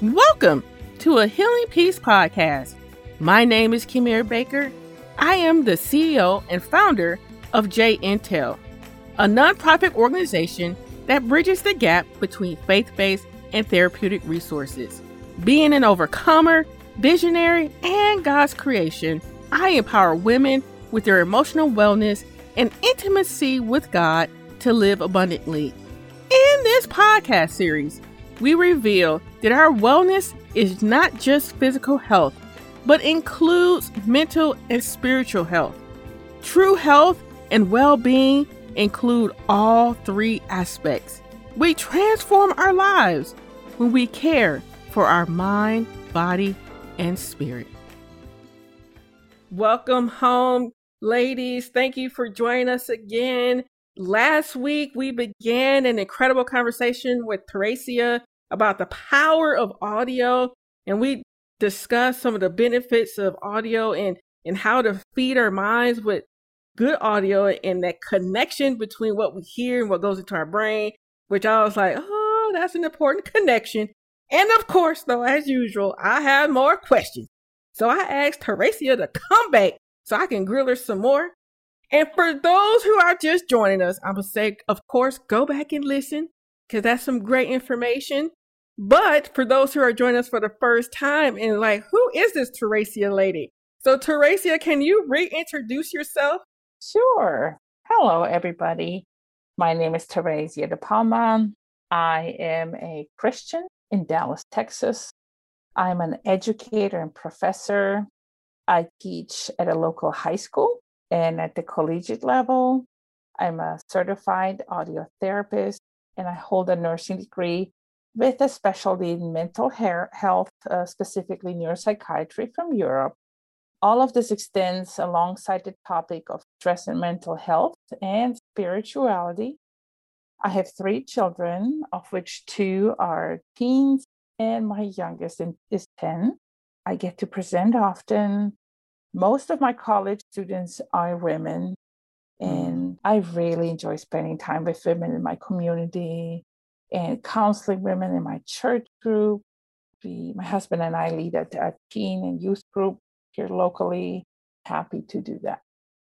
Welcome to a Healing Peace podcast. My name is Kimir Baker. I am the CEO and founder of J Intel, a nonprofit organization that bridges the gap between faith based and therapeutic resources. Being an overcomer, visionary, and God's creation, I empower women with their emotional wellness and intimacy with God to live abundantly. In this podcast series, we reveal that our wellness is not just physical health, but includes mental and spiritual health. True health and well being include all three aspects. We transform our lives when we care for our mind, body, and spirit. Welcome home, ladies. Thank you for joining us again. Last week, we began an incredible conversation with Teresia about the power of audio, and we discussed some of the benefits of audio and, and how to feed our minds with good audio and that connection between what we hear and what goes into our brain, which I was like, oh, that's an important connection. And of course, though, as usual, I have more questions. So I asked Teresia to come back so I can grill her some more. And for those who are just joining us, I would say, of course, go back and listen because that's some great information. But for those who are joining us for the first time and like, who is this Teresia lady? So, Teresia, can you reintroduce yourself? Sure. Hello, everybody. My name is Teresia de Palma. I am a Christian in Dallas, Texas. I'm an educator and professor. I teach at a local high school and at the collegiate level. I'm a certified audio therapist and I hold a nursing degree with a specialty in mental health, uh, specifically neuropsychiatry from Europe. All of this extends alongside the topic of stress and mental health and spirituality. I have three children, of which two are teens, and my youngest is 10. I get to present often. Most of my college students are women, and. I really enjoy spending time with women in my community and counseling women in my church group. We, my husband and I lead a, a teen and youth group here locally. Happy to do that.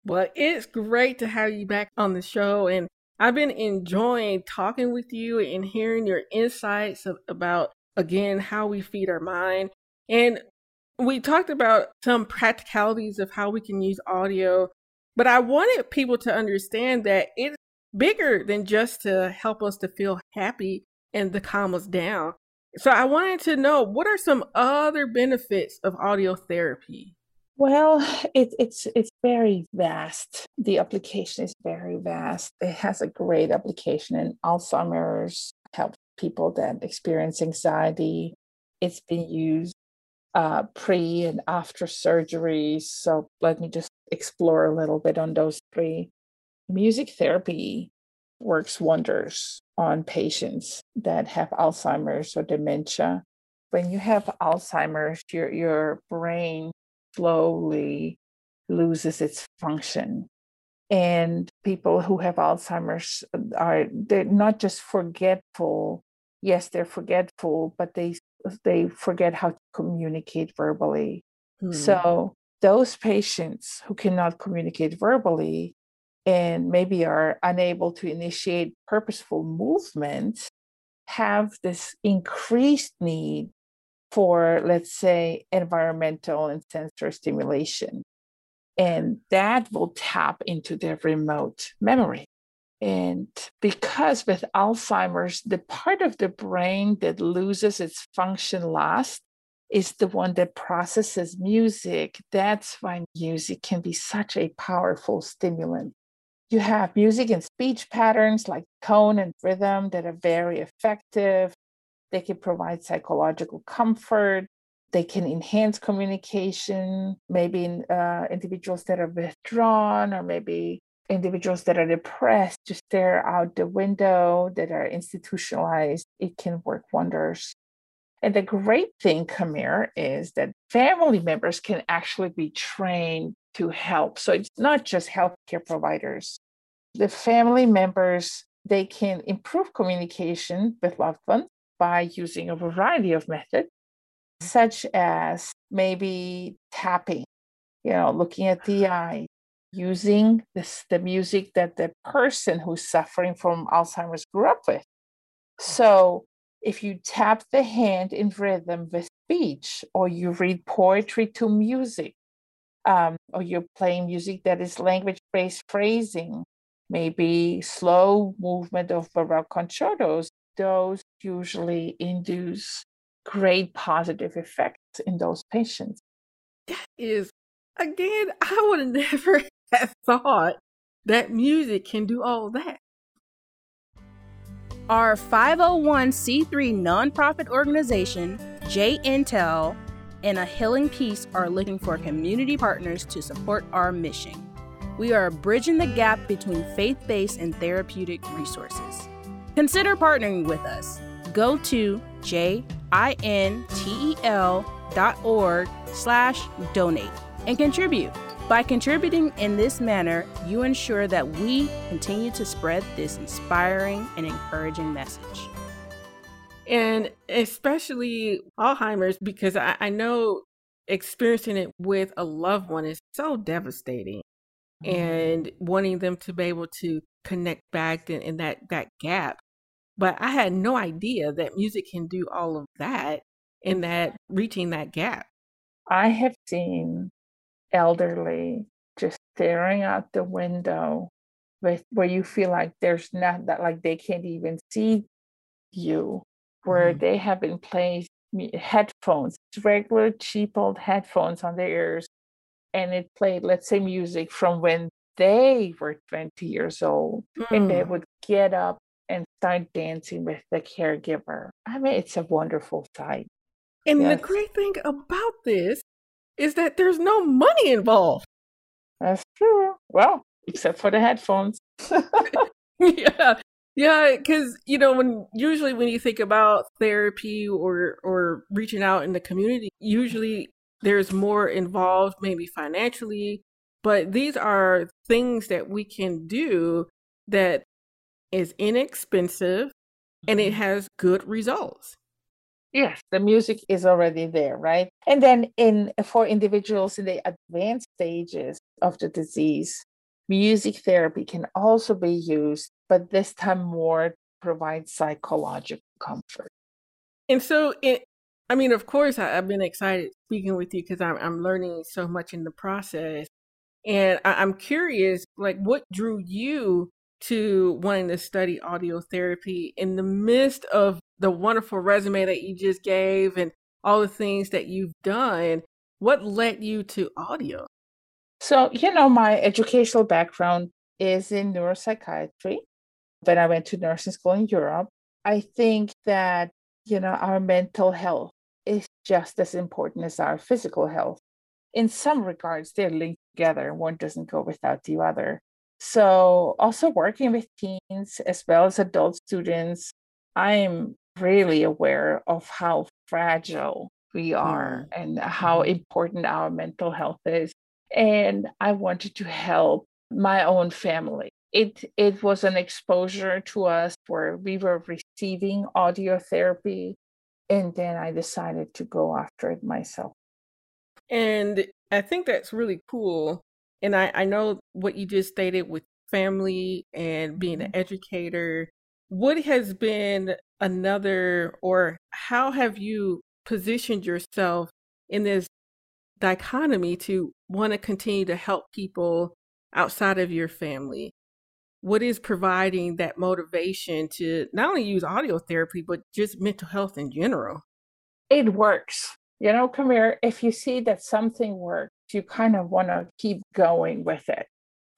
Well, it's great to have you back on the show. And I've been enjoying talking with you and hearing your insights about, again, how we feed our mind. And we talked about some practicalities of how we can use audio, but I wanted people to understand that it's bigger than just to help us to feel happy and to calm us down. So I wanted to know what are some other benefits of audio therapy? Well, it, it's it's very vast. The application is very vast. It has a great application in Alzheimer's, help people that experience anxiety. It's been used uh, pre and after surgery. So let me just explore a little bit on those three. Music therapy works wonders on patients that have Alzheimer's or dementia. When you have Alzheimer's, your, your brain slowly loses its function. And people who have Alzheimer's are they're not just forgetful. Yes, they're forgetful, but they they forget how to communicate verbally. Hmm. So those patients who cannot communicate verbally and maybe are unable to initiate purposeful movement have this increased need for, let's say, environmental and sensory stimulation. And that will tap into their remote memory. And because with Alzheimer's, the part of the brain that loses its function last is the one that processes music. That's why music can be such a powerful stimulant. You have music and speech patterns like tone and rhythm that are very effective. They can provide psychological comfort. They can enhance communication, maybe in uh, individuals that are withdrawn or maybe individuals that are depressed to stare out the window, that are institutionalized. It can work wonders. And the great thing, Kamir, is that family members can actually be trained to help. So it's not just healthcare providers the family members they can improve communication with loved ones by using a variety of methods such as maybe tapping, you know, looking at the eye, using this, the music that the person who's suffering from Alzheimer's grew up with. So if you tap the hand in rhythm with speech, or you read poetry to music, um, or you're playing music that is language based phrasing, maybe slow movement of Baroque concertos, those usually induce great positive effects in those patients. That is, again, I would have never have thought that music can do all that. Our 501c3 nonprofit organization, J Intel, and A Healing Peace are looking for community partners to support our mission. We are bridging the gap between faith based and therapeutic resources. Consider partnering with us. Go to jintel.org slash donate and contribute. By contributing in this manner, you ensure that we continue to spread this inspiring and encouraging message. And especially Alzheimer's, because I, I know experiencing it with a loved one is so devastating. Mm-hmm. And wanting them to be able to connect back in, in that, that gap. But I had no idea that music can do all of that in that reaching that gap. I have seen elderly just staring out the window with where you feel like there's not that like they can't even see you where mm-hmm. they have been playing headphones regular cheap old headphones on their ears and it played let's say music from when they were 20 years old mm. and they mm. would get up and start dancing with the caregiver i mean it's a wonderful sight and yes. the great thing about this is that there's no money involved. That's true. Well, except for the headphones. yeah. Yeah, because you know, when usually when you think about therapy or or reaching out in the community, usually there's more involved, maybe financially, but these are things that we can do that is inexpensive and it mm-hmm. has good results. Yes, the music is already there, right? And then in for individuals in the advanced stages of the disease, music therapy can also be used, but this time more provide psychological comfort. And so it I mean, of course, I, have been excited speaking with you because I'm, I'm learning so much in the process. And I, I'm curious, like, what drew you to wanting to study audio therapy in the midst of the wonderful resume that you just gave and all the things that you've done. What led you to audio? So, you know, my educational background is in neuropsychiatry. When I went to nursing school in Europe, I think that, you know, our mental health is just as important as our physical health. In some regards, they're linked together. One doesn't go without the other. So, also working with teens as well as adult students, I'm really aware of how fragile we are mm. and how mm-hmm. important our mental health is. And I wanted to help my own family. It, it was an exposure to us where we were receiving audio therapy. And then I decided to go after it myself. And I think that's really cool. And I, I know what you just stated with family and being an mm-hmm. educator what has been another, or how have you positioned yourself in this dichotomy to want to continue to help people outside of your family? What is providing that motivation to not only use audio therapy, but just mental health in general? It works. You know, Kamir. If you see that something works, you kind of want to keep going with it.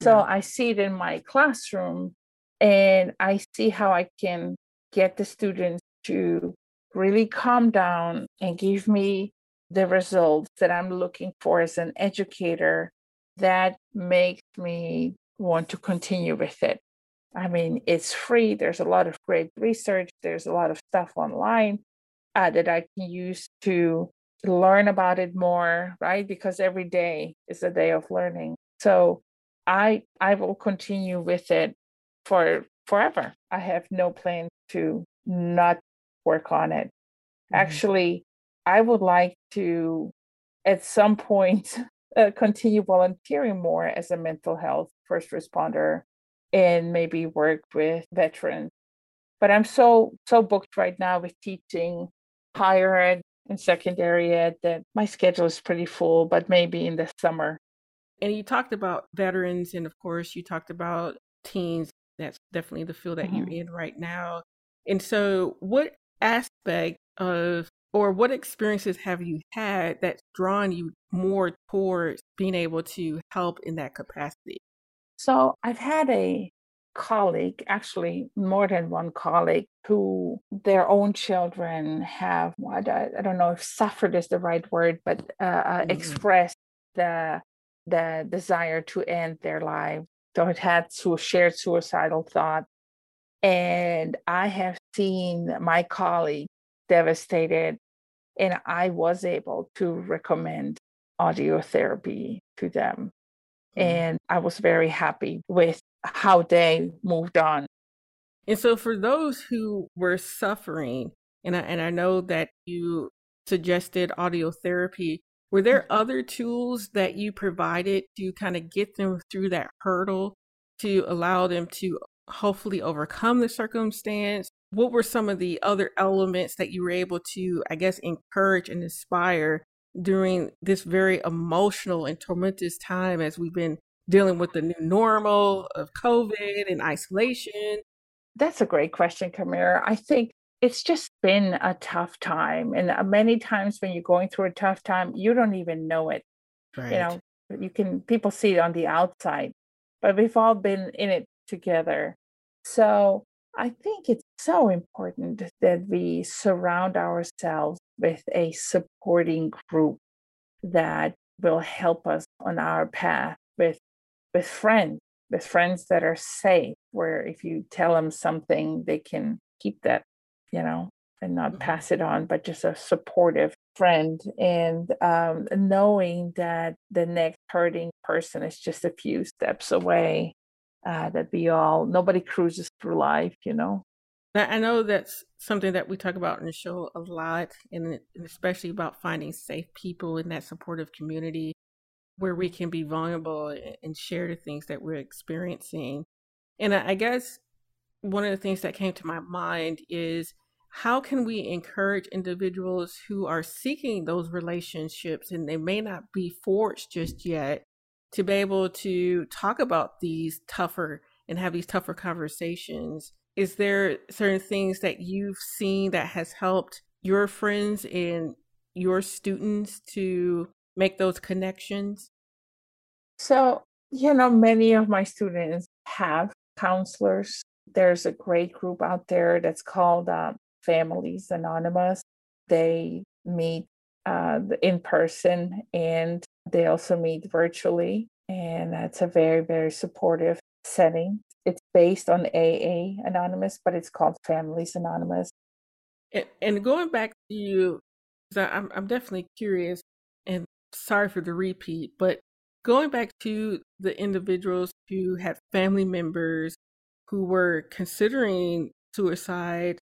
So yeah. I see it in my classroom and I see how I can get the students to really calm down and give me the results that I'm looking for as an educator that makes me want to continue with it. I mean, it's free. There's a lot of great research. There's a lot of stuff online uh, that I can use to learn about it more, right? Because every day is a day of learning. So I I will continue with it for forever. I have no plan to not work on it. Mm-hmm. Actually, I would like to, at some point, uh, continue volunteering more as a mental health first responder and maybe work with veterans. But I'm so so booked right now with teaching higher ed and secondary ed that my schedule is pretty full, but maybe in the summer. And you talked about veterans and of course you talked about teens. That's definitely the field that mm-hmm. you're in right now. And so what aspect of or what experiences have you had that's drawn you more towards being able to help in that capacity? So I've had a colleague, actually more than one colleague, who their own children have, I don't know if suffered is the right word, but uh, mm-hmm. expressed the the desire to end their life. So it had to shared suicidal thought. And I have seen my colleague devastated, and I was able to recommend audio therapy to them. Mm-hmm. And I was very happy with how they moved on. And so, for those who were suffering, and I, and I know that you suggested audio therapy, were there mm-hmm. other tools that you provided to kind of get them through that hurdle to allow them to hopefully overcome the circumstance? What were some of the other elements that you were able to, I guess, encourage and inspire during this very emotional and tormentous time as we've been dealing with the new normal of COVID and isolation? That's a great question, Camille. I think it's just been a tough time. And uh, many times when you're going through a tough time, you don't even know it. Right. You know, you can, people see it on the outside, but we've all been in it together. So I think it's so important that we surround ourselves with a supporting group that will help us on our path with with friends with friends that are safe where if you tell them something they can keep that you know and not mm-hmm. pass it on but just a supportive friend and um, knowing that the next hurting person is just a few steps away uh, that we all nobody cruises through life you know I know that's something that we talk about in the show a lot, and especially about finding safe people in that supportive community where we can be vulnerable and share the things that we're experiencing. And I guess one of the things that came to my mind is how can we encourage individuals who are seeking those relationships and they may not be forged just yet to be able to talk about these tougher and have these tougher conversations is there certain things that you've seen that has helped your friends and your students to make those connections? So, you know, many of my students have counselors. There's a great group out there that's called uh, Families Anonymous. They meet uh, in person and they also meet virtually. And that's a very, very supportive setting. It's based on AA Anonymous, but it's called Families Anonymous. And, and going back to you, I'm, I'm definitely curious and sorry for the repeat, but going back to the individuals who had family members who were considering suicide,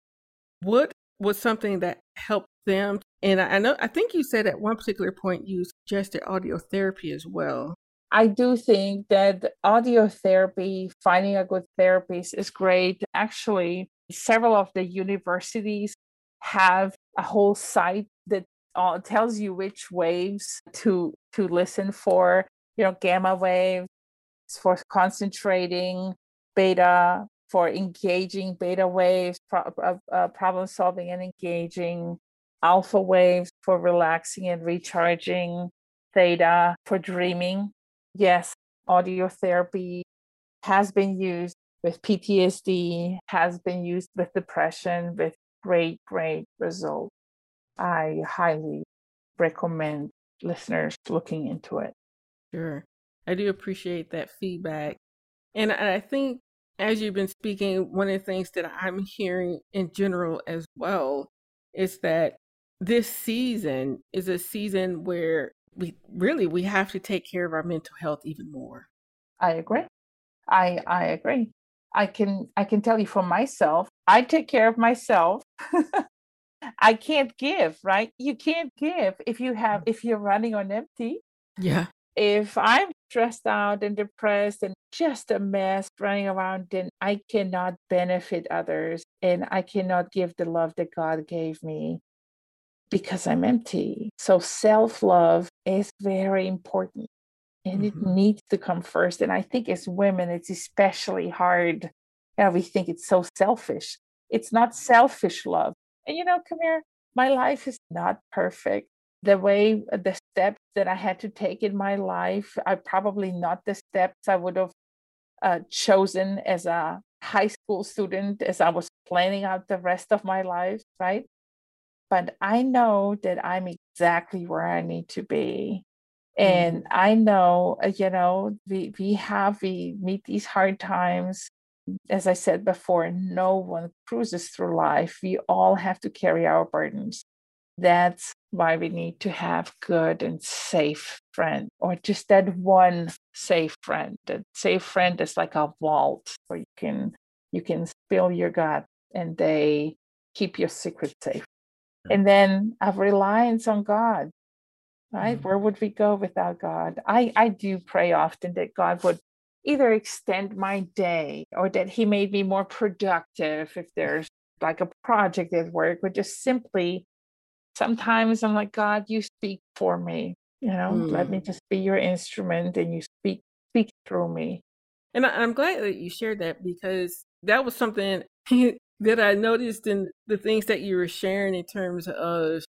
what was something that helped them? And I know, I think you said at one particular point you suggested audio therapy as well. I do think that audio therapy, finding a good therapist is great. Actually, several of the universities have a whole site that uh, tells you which waves to to listen for. You know, gamma waves for concentrating, beta for engaging, beta waves, pro- uh, uh, problem solving and engaging, alpha waves for relaxing and recharging, theta for dreaming yes, audio therapy has been used with PTSD, has been used with depression with great, great results. I highly recommend listeners looking into it. Sure. I do appreciate that feedback. And I think as you've been speaking, one of the things that I'm hearing in general as well is that this season is a season where we really we have to take care of our mental health even more. I agree. I I agree. I can I can tell you for myself, I take care of myself I can't give, right? You can't give if you have mm. if you're running on empty. Yeah. If I'm stressed out and depressed and just a mess running around, then I cannot benefit others and I cannot give the love that God gave me because I'm empty. So self love is very important and mm-hmm. it needs to come first. And I think as women, it's especially hard. Yeah, we think it's so selfish. It's not selfish love. And you know, Kamir, my life is not perfect. The way, the steps that I had to take in my life are probably not the steps I would have uh, chosen as a high school student as I was planning out the rest of my life, right? But I know that I'm exactly where I need to be. And mm-hmm. I know, uh, you know, we, we have, we meet these hard times as I said before, no one cruises through life. We all have to carry our burdens. That's why we need to have good and safe friend, or just that one safe friend. That safe friend is like a vault where you can you can spill your gut and they keep your secret safe. And then a reliance on God, right? Mm-hmm. Where would we go without God? I I do pray often that God would either extend my day or that he made me more productive if there's like a project at work or just simply sometimes i'm like god you speak for me you know mm. let me just be your instrument and you speak speak through me and I, i'm glad that you shared that because that was something that i noticed in the things that you were sharing in terms of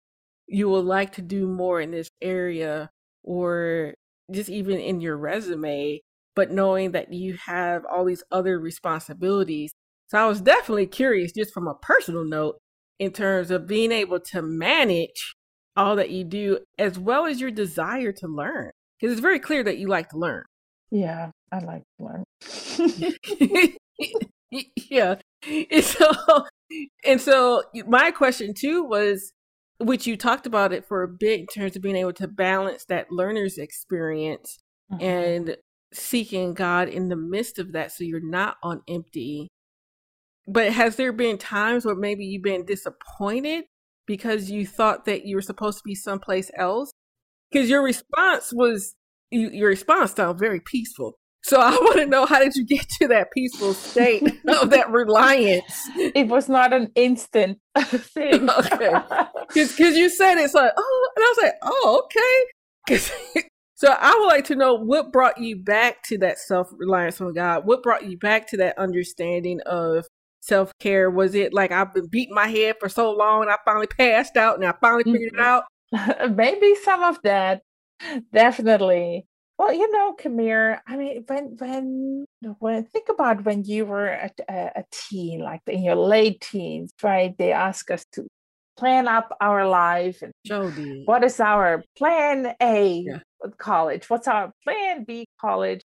you would like to do more in this area or just even in your resume but knowing that you have all these other responsibilities. So I was definitely curious, just from a personal note, in terms of being able to manage all that you do as well as your desire to learn. Because it's very clear that you like to learn. Yeah, I like to learn. yeah. And so and so my question too was which you talked about it for a bit in terms of being able to balance that learner's experience mm-hmm. and seeking God in the midst of that so you're not on empty. But has there been times where maybe you've been disappointed because you thought that you were supposed to be someplace else? Because your response was you, your response sounded very peaceful. So I want to know how did you get to that peaceful state of that reliance? It was not an instant thing. okay, because you said it's like oh, and I was like oh okay. So I would like to know what brought you back to that self reliance on God. What brought you back to that understanding of self care? Was it like I've been beating my head for so long and I finally passed out and I finally figured it mm-hmm. out? Maybe some of that. Definitely. Well, you know, Kamir, I mean, when when when think about when you were a, a, a teen, like in your late teens, right? They ask us to plan up our life and Jody. what is our plan A yeah. college? What's our plan B college?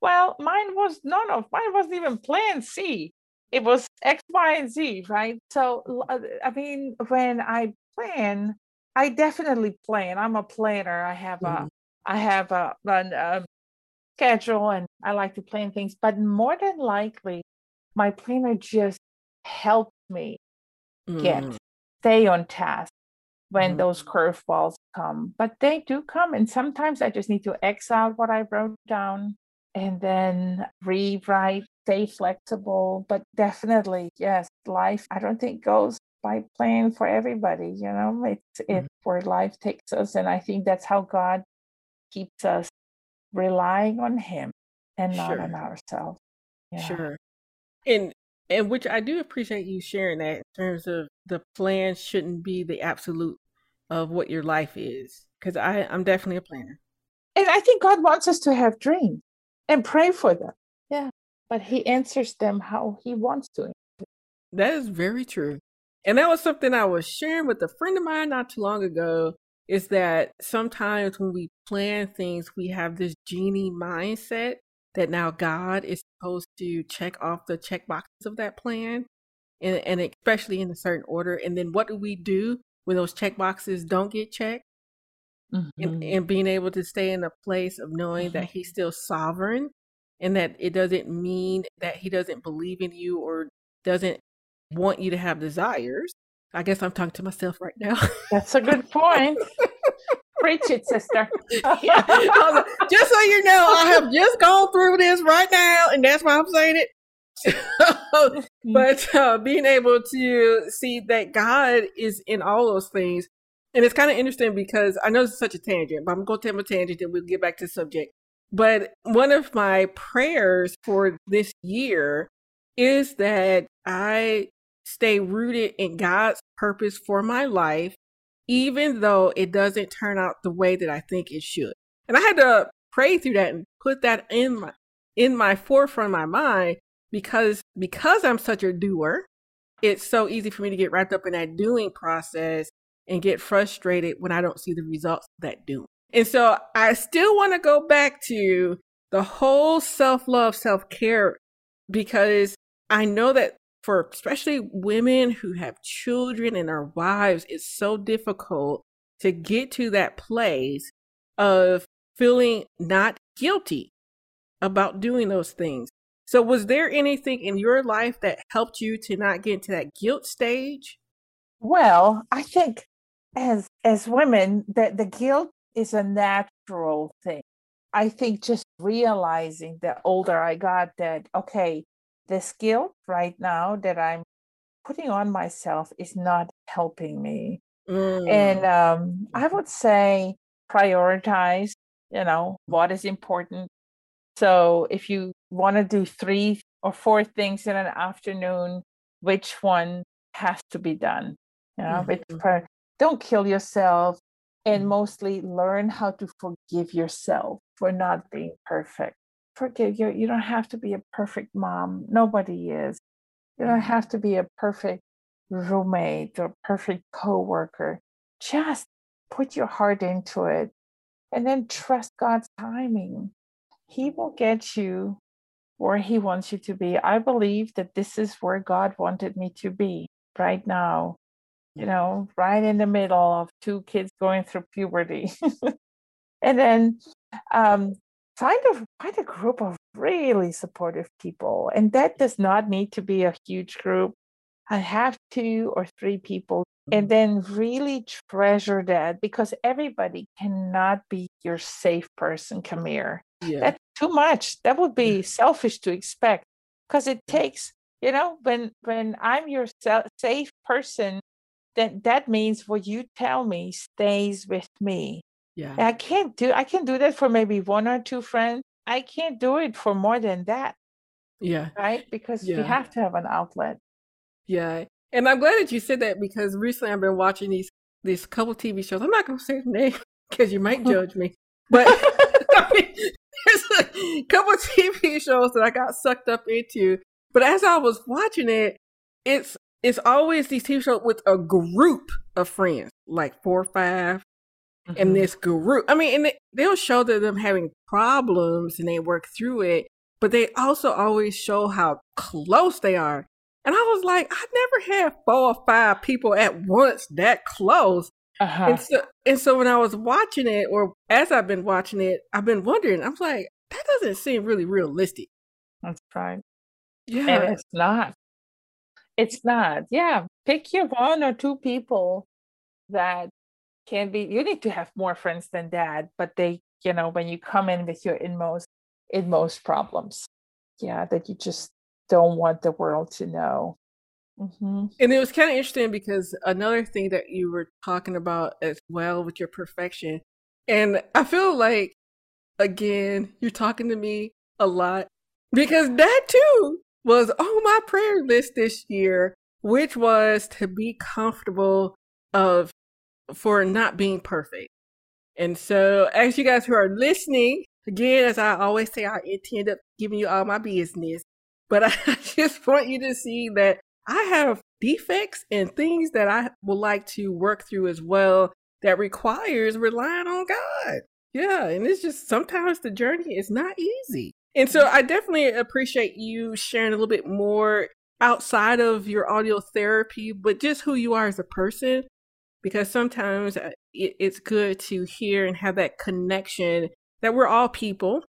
Well, mine was none of mine wasn't even plan C. It was X, Y, and Z, right? So uh, I mean, when I plan, I definitely plan. I'm a planner. I have a I have a, a, a schedule and I like to plan things, but more than likely, my planner just helped me mm. get stay on task when mm-hmm. those curveballs come. But they do come. And sometimes I just need to X out what I wrote down and then rewrite, stay flexible. But definitely, yes, life, I don't think goes by plan for everybody. You know, it's it where life takes us. And I think that's how God keeps us relying on Him and not sure. on ourselves. Yeah. Sure. And and which I do appreciate you sharing that in terms of the plan shouldn't be the absolute of what your life is. Because I I'm definitely a planner. And I think God wants us to have dreams and pray for them. Yeah. But He answers them how He wants to. That is very true. And that was something I was sharing with a friend of mine not too long ago. Is that sometimes when we plan things, we have this genie mindset that now God is supposed to check off the check boxes of that plan, and, and especially in a certain order. And then what do we do when those check boxes don't get checked? Mm-hmm. And, and, being able to stay in a place of knowing mm-hmm. that He's still sovereign, and that it doesn't mean that He doesn't believe in you or doesn't want you to have desires. I guess I'm talking to myself right now. That's a good point. Preach it, sister. yeah. just so you know, I have just gone through this right now, and that's why I'm saying it. but uh, being able to see that God is in all those things, and it's kind of interesting because I know it's such a tangent, but I'm going to take a tangent, and we'll get back to the subject. But one of my prayers for this year is that I stay rooted in God's purpose for my life, even though it doesn't turn out the way that I think it should. And I had to pray through that and put that in my in my forefront of my mind because because I'm such a doer, it's so easy for me to get wrapped up in that doing process and get frustrated when I don't see the results of that doing. And so I still want to go back to the whole self-love, self-care because I know that for especially women who have children and are wives, it's so difficult to get to that place of feeling not guilty about doing those things. So, was there anything in your life that helped you to not get into that guilt stage? Well, I think as as women, that the guilt is a natural thing. I think just realizing the older I got that okay, this guilt right now that I'm putting on myself is not helping me. Mm. And um, I would say prioritize, you know, what is important. So if you want to do three or four things in an afternoon, which one has to be done? You know, mm-hmm. don't kill yourself and mm-hmm. mostly learn how to forgive yourself for not being perfect forgive you. You don't have to be a perfect mom. Nobody is. You don't have to be a perfect roommate or perfect coworker. Just put your heart into it and then trust God's timing. He will get you where He wants you to be. I believe that this is where God wanted me to be right now, you know, right in the middle of two kids going through puberty. and then um, find a find a group of really supportive people and that does not need to be a huge group. I have two or three people and mm-hmm. then really treasure that because everybody cannot be your safe person Kamir yeah. that's too much. That would be selfish to expect because it takes you know when when i'm your safe person then that means what you tell me stays with me yeah. I can't do I can do that for maybe one or two friends. I can't do it for more than that. Yeah. Right? Because yeah. you have to have an outlet. Yeah. And I'm glad that you said that because recently I've been watching these these couple TV shows. I'm not gonna say the name because you might judge me. But I mean, there's a couple TV shows that I got sucked up into. But as I was watching it, it's it's always these TV shows with a group of friends, like four or five, mm-hmm. and this group. I mean, and they, they'll show that them having problems and they work through it, but they also always show how close they are. And I was like, I never had four or five people at once that close. Uh-huh. And so, and so when I was watching it, or as I've been watching it, I've been wondering. I was like, that doesn't seem really realistic. That's right. Yeah, and it's not. It's not. Yeah, pick your one or two people that can be you need to have more friends than that but they you know when you come in with your inmost inmost problems yeah that you just don't want the world to know mm-hmm. and it was kind of interesting because another thing that you were talking about as well with your perfection and i feel like again you're talking to me a lot because that too was on my prayer list this year which was to be comfortable of for not being perfect. And so, as you guys who are listening, again, as I always say, I intend up giving you all my business, but I just want you to see that I have defects and things that I would like to work through as well that requires relying on God. Yeah, and it's just sometimes the journey is not easy. And so I definitely appreciate you sharing a little bit more outside of your audio therapy, but just who you are as a person because sometimes uh, it's good to hear and have that connection that we're all people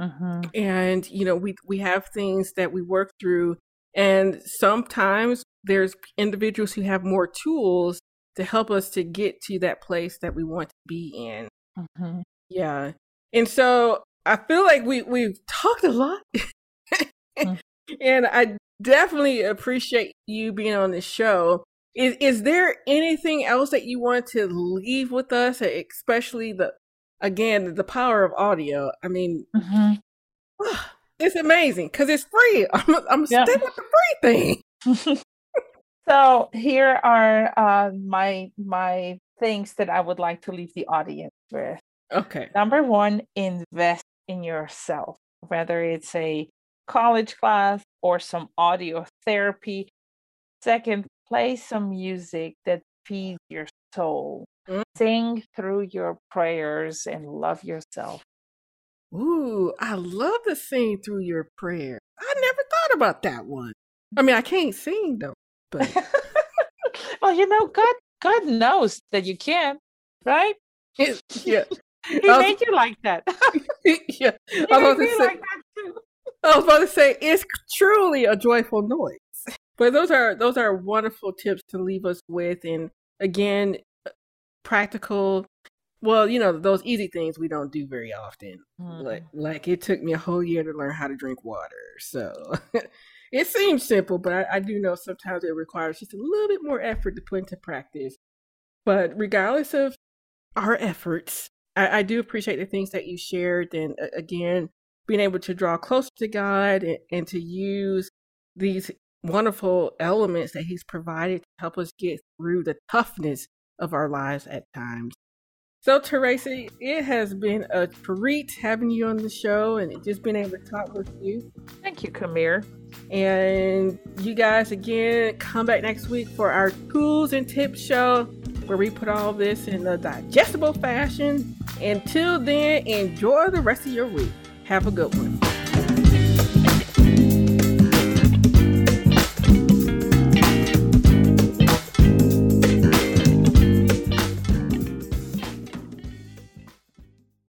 mm-hmm. and you know we we have things that we work through and sometimes there's individuals who have more tools to help us to get to that place that we want to be in. Mm-hmm. Yeah. And so I feel like we, we've talked a lot. mm-hmm. And I definitely appreciate you being on the show. Is is there anything else that you want to leave with us, especially the again the power of audio? I mean, mm-hmm. it's amazing because it's free. I'm I'm yeah. sticking with the free thing. so here are uh, my my things that I would like to leave the audience with. Okay. Number one, invest in yourself, whether it's a college class or some audio therapy. Second, play some music that feeds your soul. Mm. Sing through your prayers and love yourself. Ooh, I love to sing through your prayer. I never thought about that one. I mean, I can't sing though, but well, you know, God, God knows that you can, right? Yeah, He made you like that. yeah, he I was, say, like I was about to say it's truly a joyful noise. But those are those are wonderful tips to leave us with, and again, practical. Well, you know those easy things we don't do very often. Mm-hmm. Like like it took me a whole year to learn how to drink water, so it seems simple, but I, I do know sometimes it requires just a little bit more effort to put into practice. But regardless of our efforts, I, I do appreciate the things that you shared, and uh, again, being able to draw closer to God and, and to use these wonderful elements that He's provided to help us get through the toughness of our lives at times. So, Teresa, it has been a treat having you on the show and just being able to talk with you. Thank you, Kamir. And you guys, again, come back next week for our tools and tips show where we put all this in a digestible fashion. Until then, enjoy the rest of your week. Have a good one.